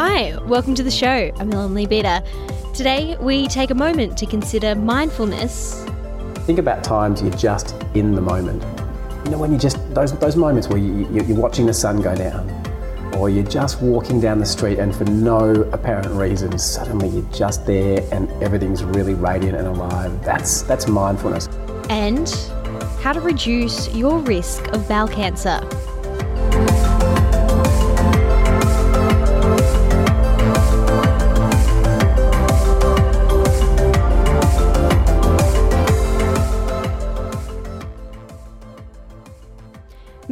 Hi, welcome to the show. I'm Ellen Leabeater. Today, we take a moment to consider mindfulness. Think about times you're just in the moment. You know, when you just, those, those moments where you, you're watching the sun go down, or you're just walking down the street and for no apparent reason, suddenly you're just there and everything's really radiant and alive. That's, that's mindfulness. And how to reduce your risk of bowel cancer.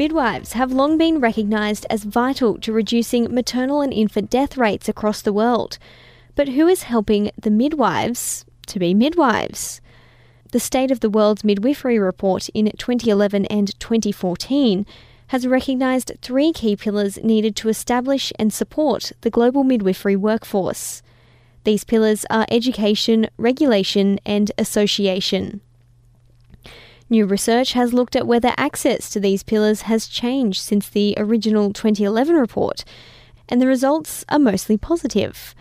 Midwives have long been recognised as vital to reducing maternal and infant death rates across the world. But who is helping the midwives to be midwives? The State of the World's Midwifery report in 2011 and 2014 has recognised three key pillars needed to establish and support the global midwifery workforce. These pillars are education, regulation, and association. New research has looked at whether access to these pillars has changed since the original 2011 report, and the results are mostly positive.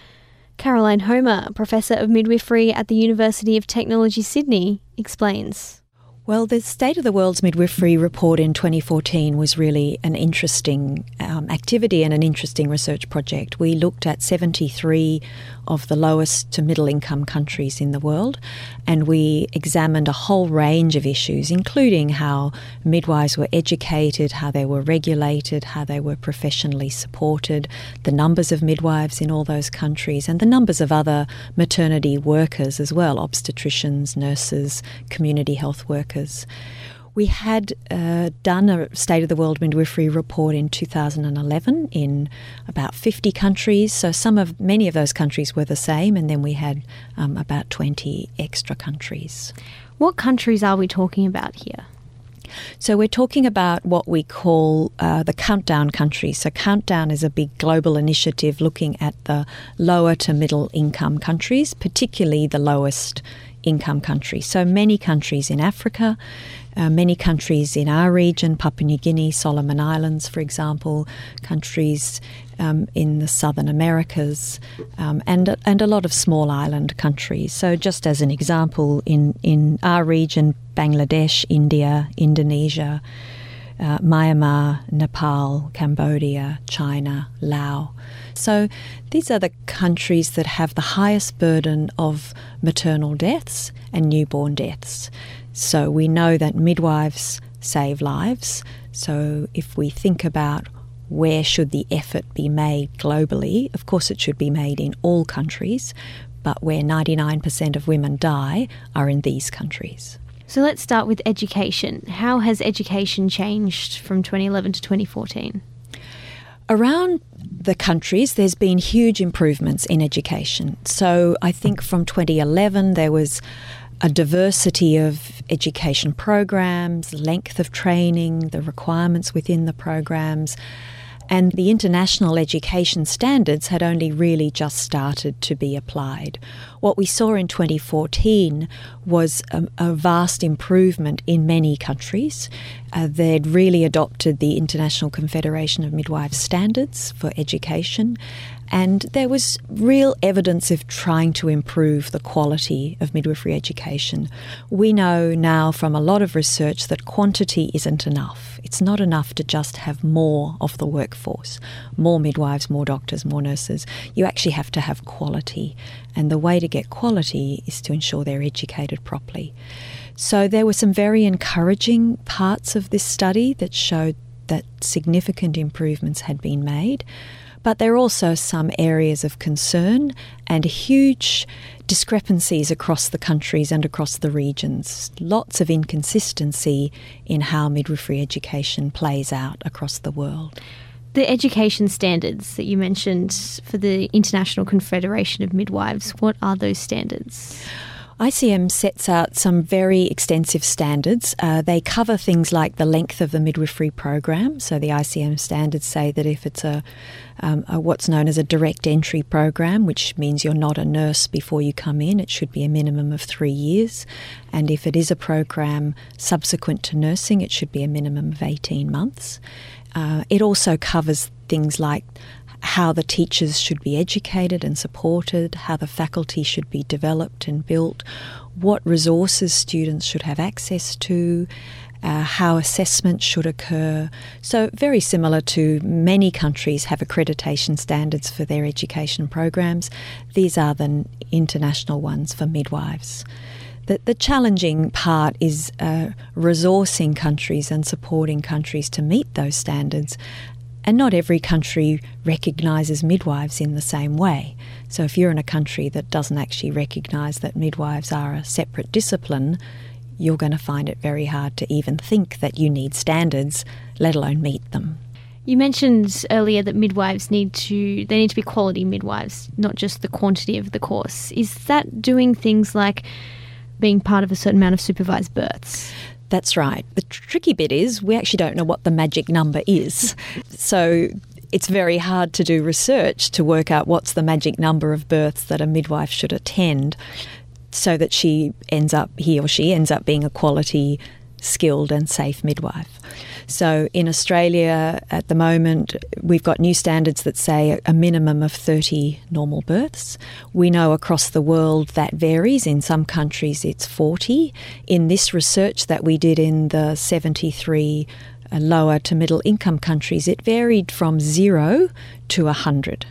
Caroline Homer, Professor of Midwifery at the University of Technology Sydney, explains. Well, the State of the World's Midwifery report in 2014 was really an interesting um, activity and an interesting research project. We looked at 73 of the lowest to middle income countries in the world and we examined a whole range of issues, including how midwives were educated, how they were regulated, how they were professionally supported, the numbers of midwives in all those countries, and the numbers of other maternity workers as well obstetricians, nurses, community health workers. We had uh, done a State of the World Midwifery report in 2011 in about 50 countries. So some of many of those countries were the same, and then we had um, about 20 extra countries. What countries are we talking about here? So we're talking about what we call uh, the countdown countries. So countdown is a big global initiative looking at the lower to middle income countries, particularly the lowest income countries. So many countries in Africa, uh, many countries in our region, Papua New Guinea, Solomon Islands, for example, countries um, in the southern Americas, um, and and a lot of small island countries. So, just as an example, in in our region, Bangladesh, India, Indonesia. Uh, Myanmar, Nepal, Cambodia, China, Laos. So these are the countries that have the highest burden of maternal deaths and newborn deaths. So we know that midwives save lives. So if we think about where should the effort be made globally, of course it should be made in all countries, but where 99% of women die are in these countries. So let's start with education. How has education changed from 2011 to 2014? Around the countries, there's been huge improvements in education. So I think from 2011, there was a diversity of education programs, length of training, the requirements within the programs, and the international education standards had only really just started to be applied. What we saw in 2014 was a, a vast improvement in many countries. Uh, they'd really adopted the International Confederation of Midwives standards for education, and there was real evidence of trying to improve the quality of midwifery education. We know now from a lot of research that quantity isn't enough. It's not enough to just have more of the workforce, more midwives, more doctors, more nurses. You actually have to have quality. And the way to get quality is to ensure they're educated properly. So there were some very encouraging parts of this study that showed that significant improvements had been made. But there are also some areas of concern and huge discrepancies across the countries and across the regions. Lots of inconsistency in how midwifery education plays out across the world. The education standards that you mentioned for the International Confederation of Midwives, what are those standards? ICM sets out some very extensive standards. Uh, they cover things like the length of the midwifery program. So the ICM standards say that if it's a, um, a, what's known as a direct entry program, which means you're not a nurse before you come in, it should be a minimum of three years. And if it is a program subsequent to nursing, it should be a minimum of 18 months. Uh, it also covers things like how the teachers should be educated and supported, how the faculty should be developed and built, what resources students should have access to, uh, how assessment should occur. So, very similar to many countries have accreditation standards for their education programs. These are the international ones for midwives. The, the challenging part is uh, resourcing countries and supporting countries to meet those standards and not every country recognises midwives in the same way. So, if you're in a country that doesn't actually recognise that midwives are a separate discipline, you're going to find it very hard to even think that you need standards, let alone meet them. You mentioned earlier that midwives need to they need to be quality midwives, not just the quantity of the course. Is that doing things like being part of a certain amount of supervised births? That's right. The tricky bit is we actually don't know what the magic number is. So it's very hard to do research to work out what's the magic number of births that a midwife should attend so that she ends up, he or she ends up being a quality, skilled, and safe midwife. So in Australia at the moment, we've got new standards that say a minimum of 30 normal births. We know across the world that varies. In some countries, it's 40. In this research that we did in the 73 uh, lower to middle income countries, it varied from zero to 100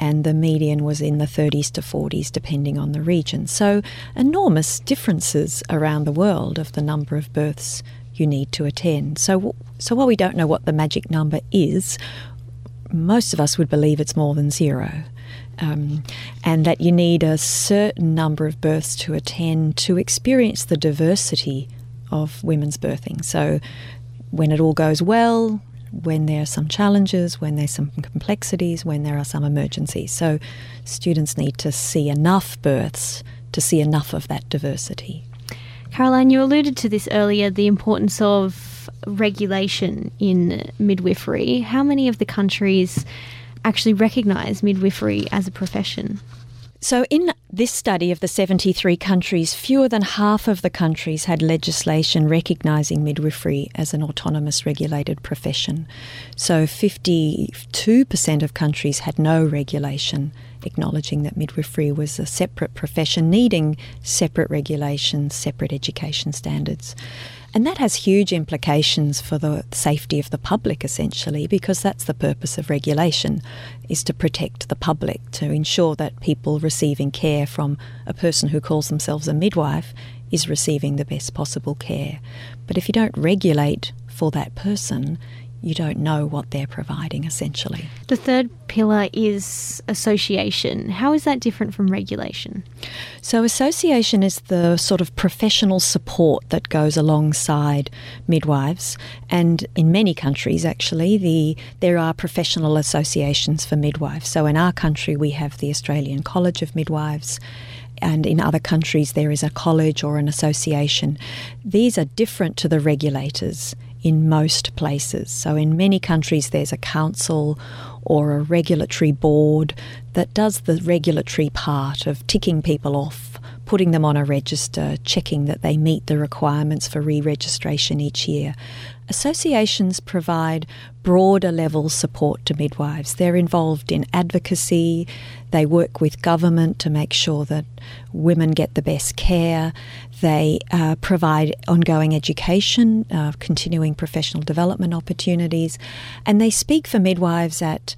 and the median was in the 30s to 40s, depending on the region. So, enormous differences around the world of the number of births you need to attend. So, so while we don't know what the magic number is, most of us would believe it's more than zero. Um, and that you need a certain number of births to attend to experience the diversity of women's birthing. So, when it all goes well, when there are some challenges, when there's some complexities, when there are some emergencies. So, students need to see enough births to see enough of that diversity. Caroline, you alluded to this earlier the importance of regulation in midwifery. How many of the countries actually recognise midwifery as a profession? So, in this study of the 73 countries, fewer than half of the countries had legislation recognising midwifery as an autonomous regulated profession. So, 52% of countries had no regulation acknowledging that midwifery was a separate profession needing separate regulations, separate education standards. And that has huge implications for the safety of the public, essentially, because that's the purpose of regulation, is to protect the public, to ensure that people receiving care from a person who calls themselves a midwife is receiving the best possible care. But if you don't regulate for that person, you don't know what they're providing essentially. The third pillar is association. How is that different from regulation? So, association is the sort of professional support that goes alongside midwives, and in many countries, actually, the there are professional associations for midwives. So, in our country, we have the Australian College of Midwives and in other countries there is a college or an association. These are different to the regulators in most places. So, in many countries, there's a council or a regulatory board that does the regulatory part of ticking people off, putting them on a register, checking that they meet the requirements for re registration each year. Associations provide broader level support to midwives. They're involved in advocacy, they work with government to make sure that women get the best care, they uh, provide ongoing education, uh, continuing professional development opportunities, and they speak for midwives at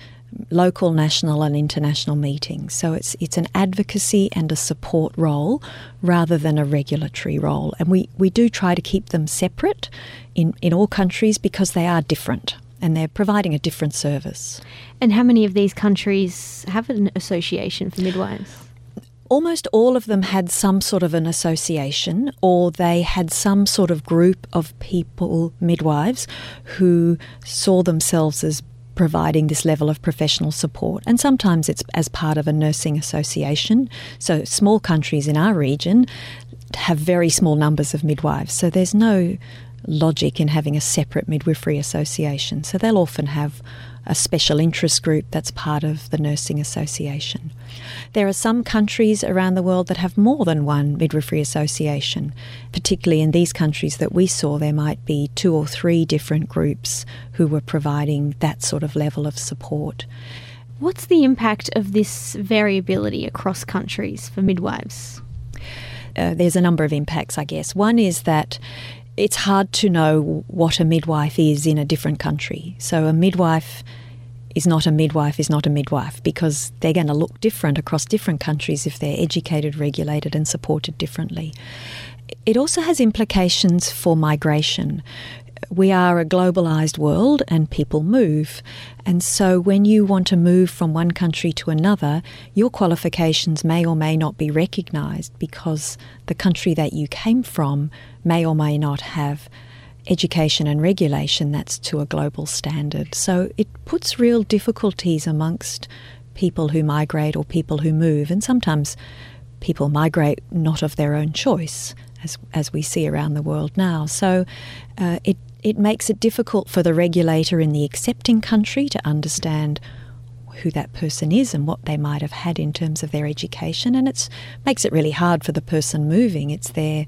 local, national, and international meetings. So it's it's an advocacy and a support role rather than a regulatory role. And we, we do try to keep them separate in, in all countries because they are different and they're providing a different service. And how many of these countries have an association for midwives? Almost all of them had some sort of an association or they had some sort of group of people, midwives, who saw themselves as providing this level of professional support. And sometimes it's as part of a nursing association. So, small countries in our region have very small numbers of midwives. So, there's no logic in having a separate midwifery association. So, they'll often have a special interest group that's part of the Nursing Association. There are some countries around the world that have more than one midwifery association. Particularly in these countries that we saw, there might be two or three different groups who were providing that sort of level of support. What's the impact of this variability across countries for midwives? Uh, there's a number of impacts, I guess. One is that it's hard to know what a midwife is in a different country. So a midwife is not a midwife is not a midwife because they're going to look different across different countries if they're educated, regulated, and supported differently. It also has implications for migration. We are a globalised world and people move. And so when you want to move from one country to another, your qualifications may or may not be recognised because the country that you came from may or may not have education and regulation that's to a global standard. So it puts real difficulties amongst people who migrate or people who move, and sometimes people migrate not of their own choice, as as we see around the world now. So uh, it it makes it difficult for the regulator in the accepting country to understand who that person is and what they might have had in terms of their education, and it makes it really hard for the person moving. It's their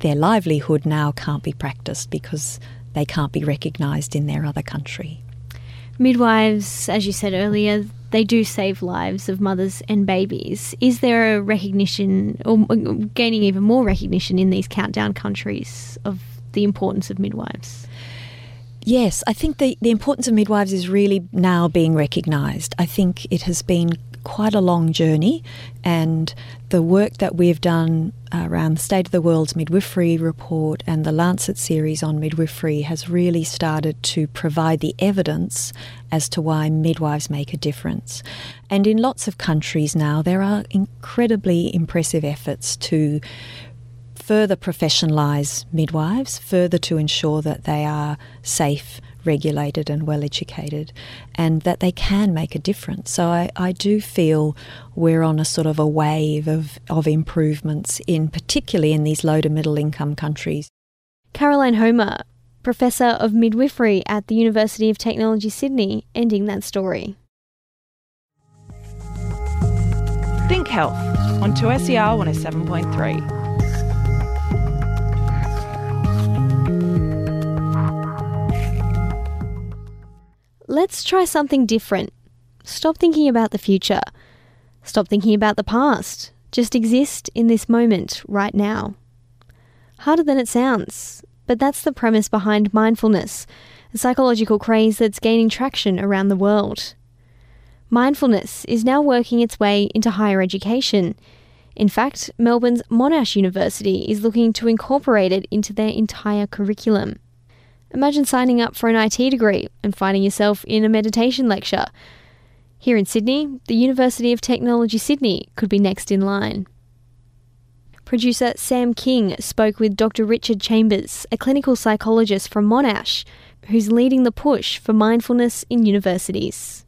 their livelihood now can't be practiced because they can't be recognised in their other country. Midwives, as you said earlier, they do save lives of mothers and babies. Is there a recognition, or gaining even more recognition in these countdown countries, of the importance of midwives? Yes, I think the, the importance of midwives is really now being recognised. I think it has been quite a long journey, and the work that we've done around the State of the World's Midwifery report and the Lancet series on midwifery has really started to provide the evidence as to why midwives make a difference. And in lots of countries now, there are incredibly impressive efforts to further professionalise midwives, further to ensure that they are safe regulated and well educated, and that they can make a difference. So I, I do feel we're on a sort of a wave of, of improvements in particularly in these low to middle income countries. Caroline Homer, Professor of Midwifery at the University of Technology Sydney, ending that story. Think Health on 2SER 107.3. let's try something different. Stop thinking about the future. Stop thinking about the past. Just exist in this moment right now. Harder than it sounds, but that's the premise behind mindfulness, a psychological craze that's gaining traction around the world. Mindfulness is now working its way into higher education. In fact, Melbourne's Monash University is looking to incorporate it into their entire curriculum. Imagine signing up for an IT degree and finding yourself in a meditation lecture. Here in Sydney, the University of Technology Sydney could be next in line. Producer Sam King spoke with Dr. Richard Chambers, a clinical psychologist from Monash, who's leading the push for mindfulness in universities.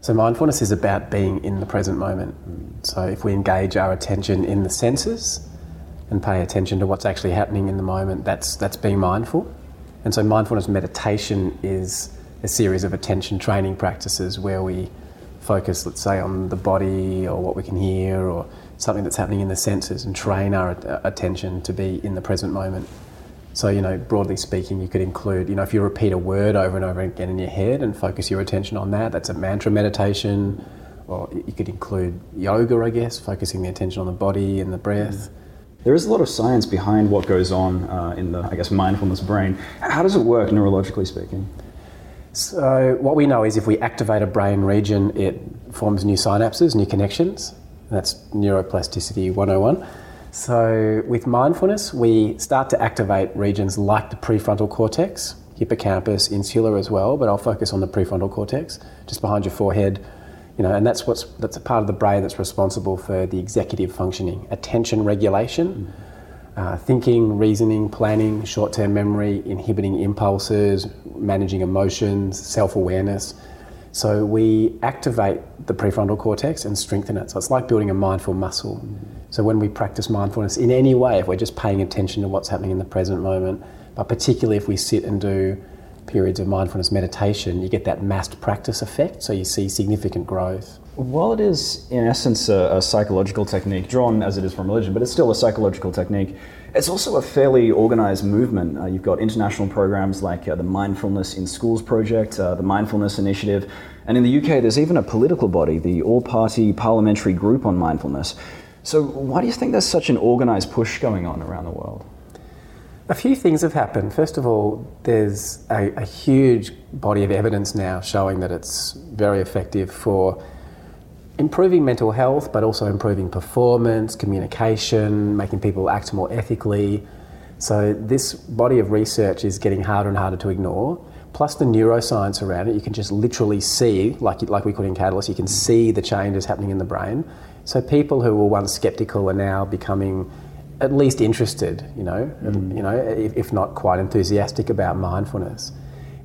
So, mindfulness is about being in the present moment. So, if we engage our attention in the senses and pay attention to what's actually happening in the moment, that's, that's being mindful. And so mindfulness meditation is a series of attention training practices where we focus, let's say, on the body or what we can hear or something that's happening in the senses and train our attention to be in the present moment. So, you know, broadly speaking, you could include, you know, if you repeat a word over and over again in your head and focus your attention on that, that's a mantra meditation. Or you could include yoga, I guess, focusing the attention on the body and the breath. Mm there is a lot of science behind what goes on uh, in the, I guess, mindfulness brain. How does it work, neurologically speaking? So, what we know is if we activate a brain region, it forms new synapses, new connections. That's neuroplasticity 101. So, with mindfulness, we start to activate regions like the prefrontal cortex, hippocampus, insula as well, but I'll focus on the prefrontal cortex, just behind your forehead, you know, and that's what's that's a part of the brain that's responsible for the executive functioning, attention regulation, mm. uh, thinking, reasoning, planning, short-term memory, inhibiting impulses, managing emotions, self-awareness. So we activate the prefrontal cortex and strengthen it. So it's like building a mindful muscle. So when we practice mindfulness in any way, if we're just paying attention to what's happening in the present moment, but particularly if we sit and do periods of mindfulness meditation, you get that massed practice effect, so you see significant growth. While it is, in essence, a, a, psychological technique, drawn as it is from religion, but it's still a psychological technique, it's also a fairly organized movement. Uh, you've got international programs like uh, the Mindfulness in Schools Project, uh, the Mindfulness Initiative, and in the UK, there's even a political body, the All Party Parliamentary Group on Mindfulness. So, why do you think there's such an organized push going on around the world? A few things have happened. First of all, there's a, a, huge body of evidence now showing that it's very effective for improving mental health, but also improving performance, communication, making people act more ethically. So, this body of research is getting harder and harder to ignore. Plus, the neuroscience around it, you can just literally see, like, like we could in Catalyst, you can see the changes happening in the brain. So people who were once sceptical are now becoming at least interested, you know, mm. you know, if, if, not quite enthusiastic about mindfulness.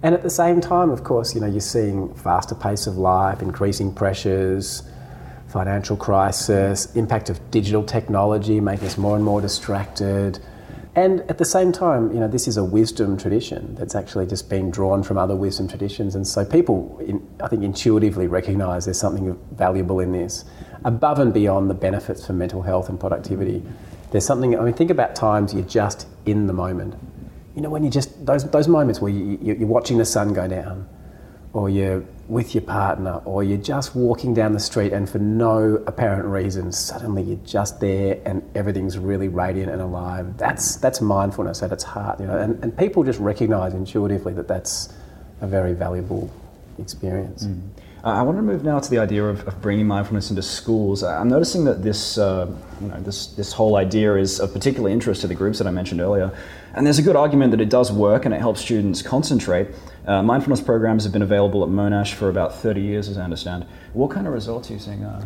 And at the same time, of course, you know, you're seeing faster pace of life, increasing pressures, financial crisis, impact of digital technology making us more and more distracted. And at the same time, you know, this is a wisdom tradition that's actually just been drawn from other wisdom traditions. And so people, in, I think, intuitively recognise there's something valuable in this above and beyond the benefits for mental health and productivity. There's something, I mean, think about times you're just in the moment. You know, when you just, those, those moments where you, you're watching the sun go down, or you're with your partner, or you're just walking down the street and for no apparent reason, suddenly you're just there and everything's really radiant and alive. That's, that's mindfulness at its heart, you know, and, and people just recognize intuitively that that's a very valuable experience. Mm. Uh, I want to move now to the idea of, of bringing mindfulness into schools. I'm noticing that this, uh, you know, this, this whole idea is of particular interest to the groups that I mentioned earlier. And there's a good argument that it does work and it helps students concentrate. Uh, mindfulness programs have been available at Monash for about 30 years, as I understand. What kind of results are you seeing? Uh?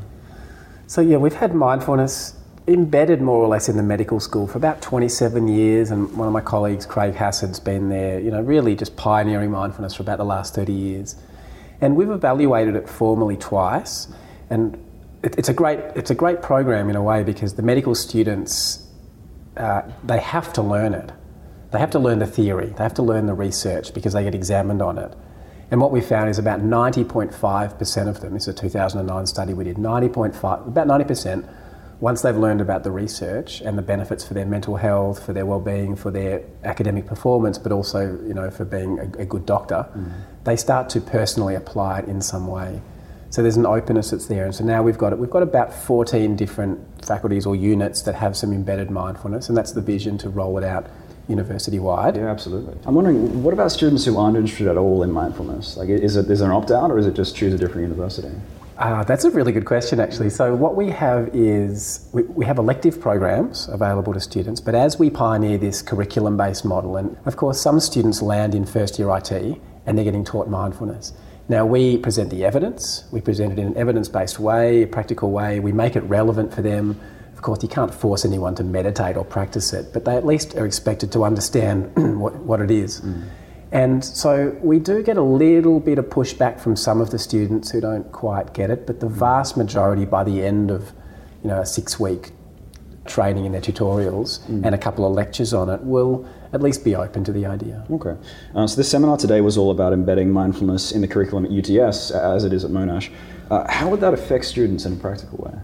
So, yeah, we've had mindfulness embedded more or less in the medical school for about 27 years, and one of my colleagues, Craig Hassed's been there, you know, really just pioneering mindfulness for about the last 30 years. And we've evaluated it formally twice, and it, it's a great it's a great program in a way because the medical students uh, they have to learn it. They have to learn the theory. They have to learn the research because they get examined on it. And what we found is about 90.5% of them, this is a 2009 study we did, 90.5, about 90%, once they've learned about the research and the benefits for their mental health, for their well-being, for their academic performance, but also, you know, for being a, a good doctor, mm they start to personally apply it in some way. So there's an openness that's there, and so now we've got it. We've got about 14 different faculties or units that have some embedded mindfulness, and that's the vision to roll it out university wide. Yeah, absolutely. I'm wondering, what about students who aren't interested at all in mindfulness? Like, is it is there an opt out, or is it just choose a different university? Uh, that's a really good question, actually. So, what we have is we, we have elective programs available to students, but as we pioneer this curriculum based model, and of course, some students land in first year IT and they're getting taught mindfulness. Now, we present the evidence, we present it in an evidence based way, a practical way, we make it relevant for them. Of course, you can't force anyone to meditate or practice it, but they at least are expected to understand what, what it is. Mm. And so we do get a little bit of pushback from some of the students who don't quite get it, but the vast majority by the end of you know, a six week training in their tutorials mm. and a couple of lectures on it will at least be open to the idea. Okay. Uh, so this seminar today was all about embedding mindfulness in the curriculum at UTS as it is at Monash. Uh, how would that affect students in a practical way?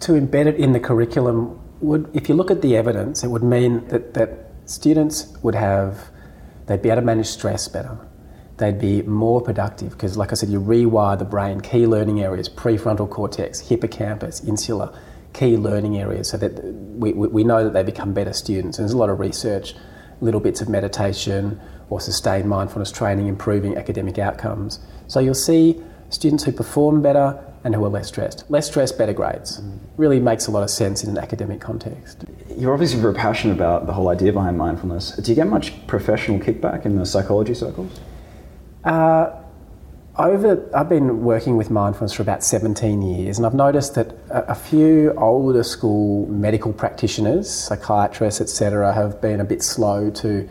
To embed it in the curriculum would, if you look at the evidence, it would mean that, that students would have, they'd be able to manage stress better. They'd be more productive because, like I said, you rewire the brain, key learning areas, prefrontal cortex, hippocampus, insula key learning areas so that we, we know that they become better students. And there's a lot of research, little bits of meditation or sustained mindfulness training improving academic outcomes. So you'll see students who perform better and who are less stressed. Less stressed, better grades. Mm. Really makes a lot of sense in an academic context. You're obviously very passionate about the whole idea behind mindfulness. Do you get much professional kickback in the psychology circles? Uh, over, I've been working with mindfulness for about 17 years, and I've noticed that a, a few older school medical practitioners, psychiatrists, etc., have been a bit slow to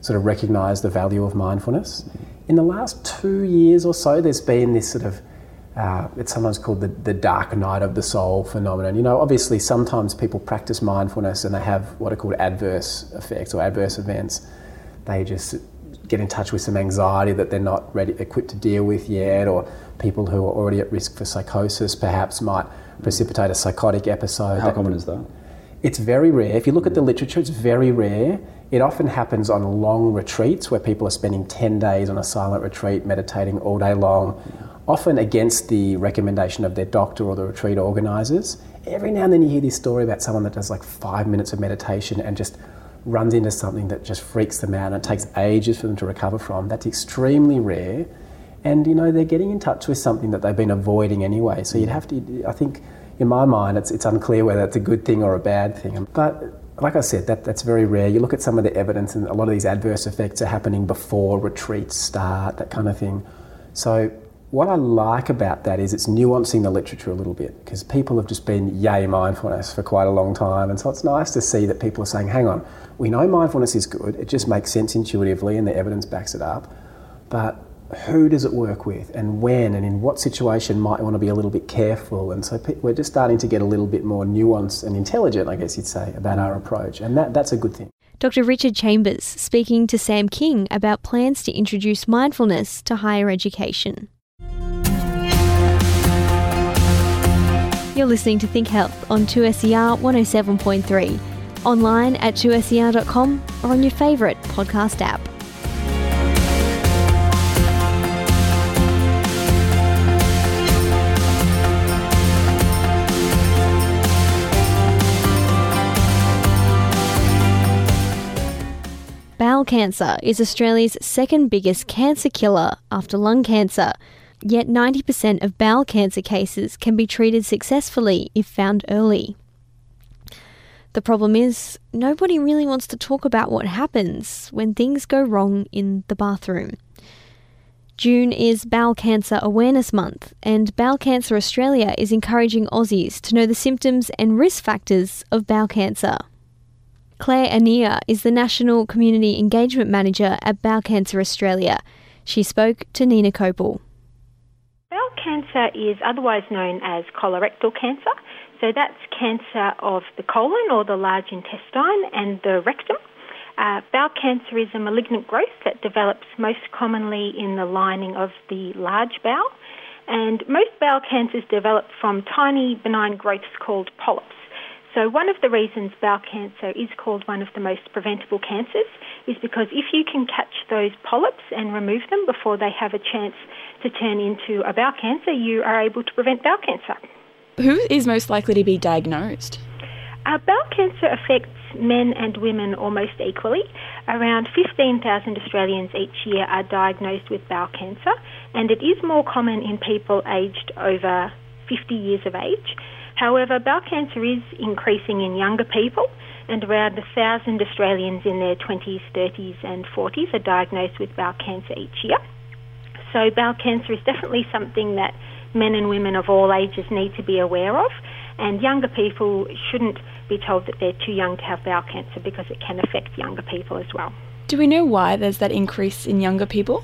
sort of recognise the value of mindfulness. in the last two years or so, there's been this sort of uh, it's sometimes called the, the dark night of the soul phenomenon. You know, obviously, sometimes people practice mindfulness and they have what are called adverse effects or adverse events. They just get in touch with some anxiety that they're not ready, equipped to deal with yet, or people who are already at risk for psychosis perhaps might precipitate a psychotic episode. How common is that? It's very rare. If you look at the literature, it's very rare. It often happens on long retreats where people are spending 10 days on a silent retreat, meditating all day long, often against the recommendation of their doctor or the retreat organisers. Every now and then you hear this story about someone that does like five minutes of meditation and just runs into something that just freaks them out and it takes ages for them to recover from. That's extremely rare. And you know, they're getting in touch with something that they've been avoiding anyway. So you'd have to, I think, in my mind, it's, it's unclear whether it's a good thing or a bad thing. But like I said, that, that's very rare. You look at some of the evidence, and a lot of these adverse effects are happening before retreats start, that kind of thing. So, what I like about that is it's nuancing the literature a little bit because people have just been yay mindfulness for quite a long time. And so, it's nice to see that people are saying, hang on, we know mindfulness is good, it just makes sense intuitively, and the evidence backs it up. But who does it work with and when and in what situation might want to be a little bit careful and so we're just starting to get a little bit more nuanced and intelligent i guess you'd say about our approach and that, that's a good thing Dr. Richard Chambers speaking to Sam King about plans to introduce mindfulness to higher education. You're listening to Think Health on 2SER 107.3, online at 2ser.com or on your favourite podcast app. Bowel cancer is Australia's second biggest cancer killer after lung cancer. Yet 90% of bowel cancer cases can be treated successfully if found early. The problem is, nobody really wants to talk about what happens when things go wrong in the bathroom. June is Bowel Cancer Awareness Month, and Bowel Cancer Australia is encouraging Aussies to know the symptoms and risk factors of bowel cancer. Claire Annear is the National Community Engagement Manager at Bowel Cancer Australia. She spoke to Ninah Kopel. Cancer is otherwise known as colorectal cancer. So that's cancer of the colon or the large intestine and the rectum. Uh, bowel cancer is a malignant growth that develops most commonly in the lining of the large bowel. And most bowel cancers develop from tiny benign growths called polyps. So, one of the reasons bowel cancer is called one of the most preventable cancers is because if you can catch those polyps and remove them before they have a chance to turn into a bowel cancer, you are able to prevent bowel cancer. Who is most likely to be diagnosed? Uh, bowel cancer affects men and women almost equally. Around 15,000 Australians each year are diagnosed with bowel cancer, and it is more common in people aged over 50 years of age. However, bowel cancer is increasing in younger people, and around 1,000 Australians in their 20s, 30s, and 40s are diagnosed with bowel cancer each year. So, bowel cancer is definitely something that men and women of all ages need to be aware of, and younger people shouldn't be told that they're too young to have bowel cancer because it can affect younger people as well. Do we know why there's that increase in younger people?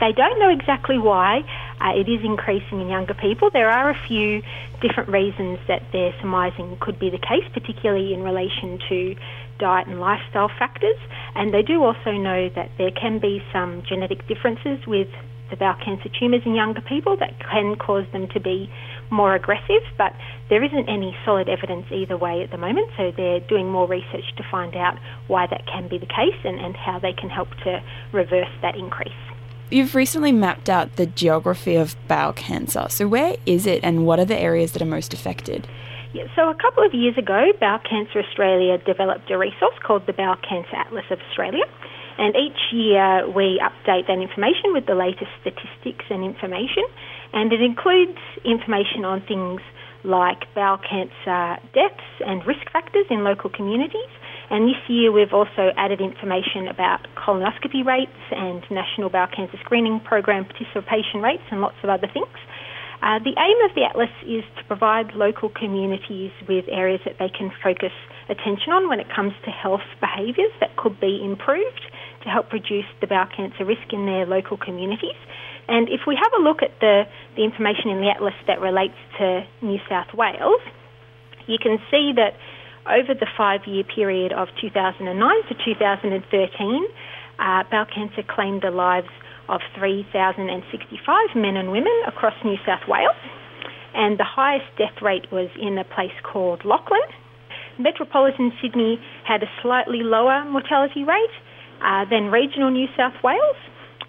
They don't know exactly why uh, it is increasing in younger people. There are a few different reasons that they're surmising could be the case, particularly in relation to diet and lifestyle factors. And they do also know that there can be some genetic differences with the bowel cancer tumours in younger people that can cause them to be more aggressive, but there isn't any solid evidence either way at the moment, so they're doing more research to find out why that can be the case and, and how they can help to reverse that increase. You've recently mapped out the geography of bowel cancer. So, where is it and what are the areas that are most affected? Yeah, so, a couple of years ago, Bowel Cancer Australia developed a resource called the Bowel Cancer Atlas of Australia. And each year we update that information with the latest statistics and information. And it includes information on things like bowel cancer deaths and risk factors in local communities and this year we've also added information about colonoscopy rates and National Bowel Cancer Screening Program participation rates and lots of other things. Uh, the aim of the Atlas is to provide local communities with areas that they can focus attention on when it comes to health behaviours that could be improved to help reduce the bowel cancer risk in their local communities. And if we have a look at the, the information in the atlas that relates to New South Wales, you can see that over the five year period of 2009 to 2013, uh, bowel cancer claimed the lives of 3,065 men and women across New South Wales. And the highest death rate was in a place called Lachlan. Metropolitan Sydney had a slightly lower mortality rate uh, than regional New South Wales.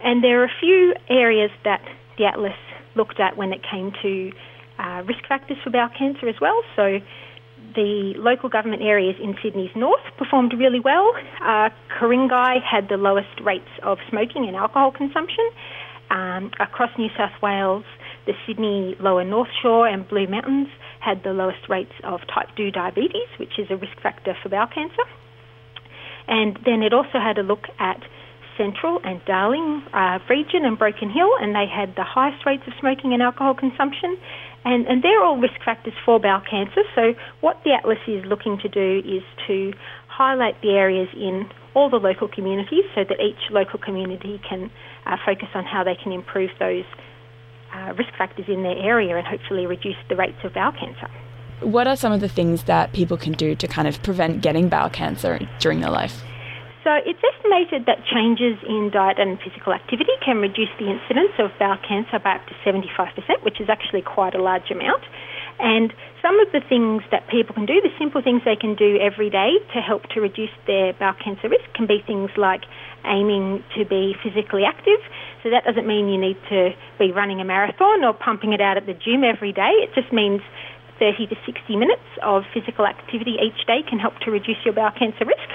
And there are a few areas that the Atlas looked at when it came to uh, risk factors for bowel cancer as well. So the local government areas in Sydney's north performed really well. Uh, Ku-ring-gai had the lowest rates of smoking and alcohol consumption. Um, across New South Wales, the Sydney Lower North Shore and Blue Mountains had the lowest rates of type 2 diabetes, which is a risk factor for bowel cancer. And then it also had a look at Central and Darling uh, region and Broken Hill, and they had the highest rates of smoking and alcohol consumption. And, and they're all risk factors for bowel cancer. So, what the Atlas is looking to do is to highlight the areas in all the local communities so that each local community can uh, focus on how they can improve those uh, risk factors in their area and hopefully reduce the rates of bowel cancer. What are some of the things that people can do to kind of prevent getting bowel cancer during their life? So it's estimated that changes in diet and physical activity can reduce the incidence of bowel cancer by up to 75%, which is actually quite a large amount. And some of the things that people can do, the simple things they can do every day to help to reduce their bowel cancer risk, can be things like aiming to be physically active. So that doesn't mean you need to be running a marathon or pumping it out at the gym every day. It just means 30 to 60 minutes of physical activity each day can help to reduce your bowel cancer risk.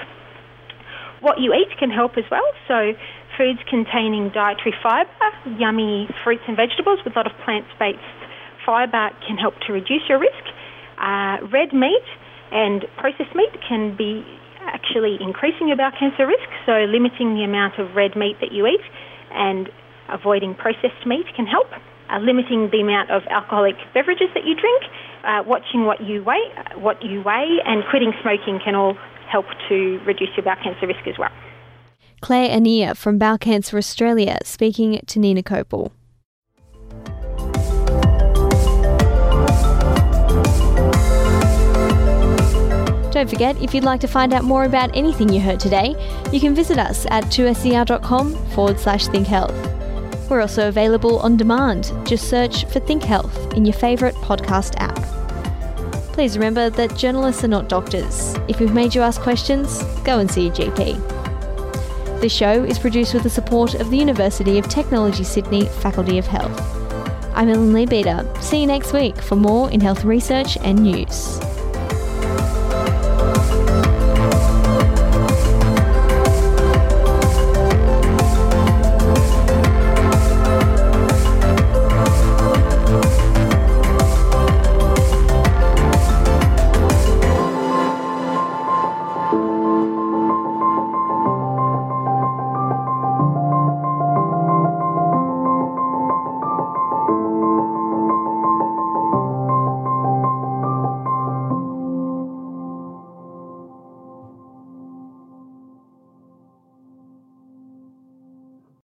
What you eat can help as well. So, foods containing dietary fibre, yummy fruits and vegetables with a lot of plant based fibre can help to reduce your risk. Uh, red meat and processed meat can be actually increasing your bowel cancer risk, so limiting the amount of red meat that you eat and avoiding processed meat can help. Uh, limiting the amount of alcoholic beverages that you drink, uh, watching what you weigh, what you weigh, and quitting smoking can all help to reduce your bowel cancer risk as well. Claire Annear from Bowel Cancer Australia speaking to Ninah Kopel. Don't forget, if you'd like to find out more about anything you heard today, you can visit us at 2ser.com forward slash think health. We're also available on demand. Just search for Think Health in your favourite podcast app. Please remember that journalists are not doctors. If we've made you ask questions, go and see a GP. This show is produced with the support of the University of Technology Sydney Faculty of Health. I'm Ellen Leabeater. See you next week for more in health research and news.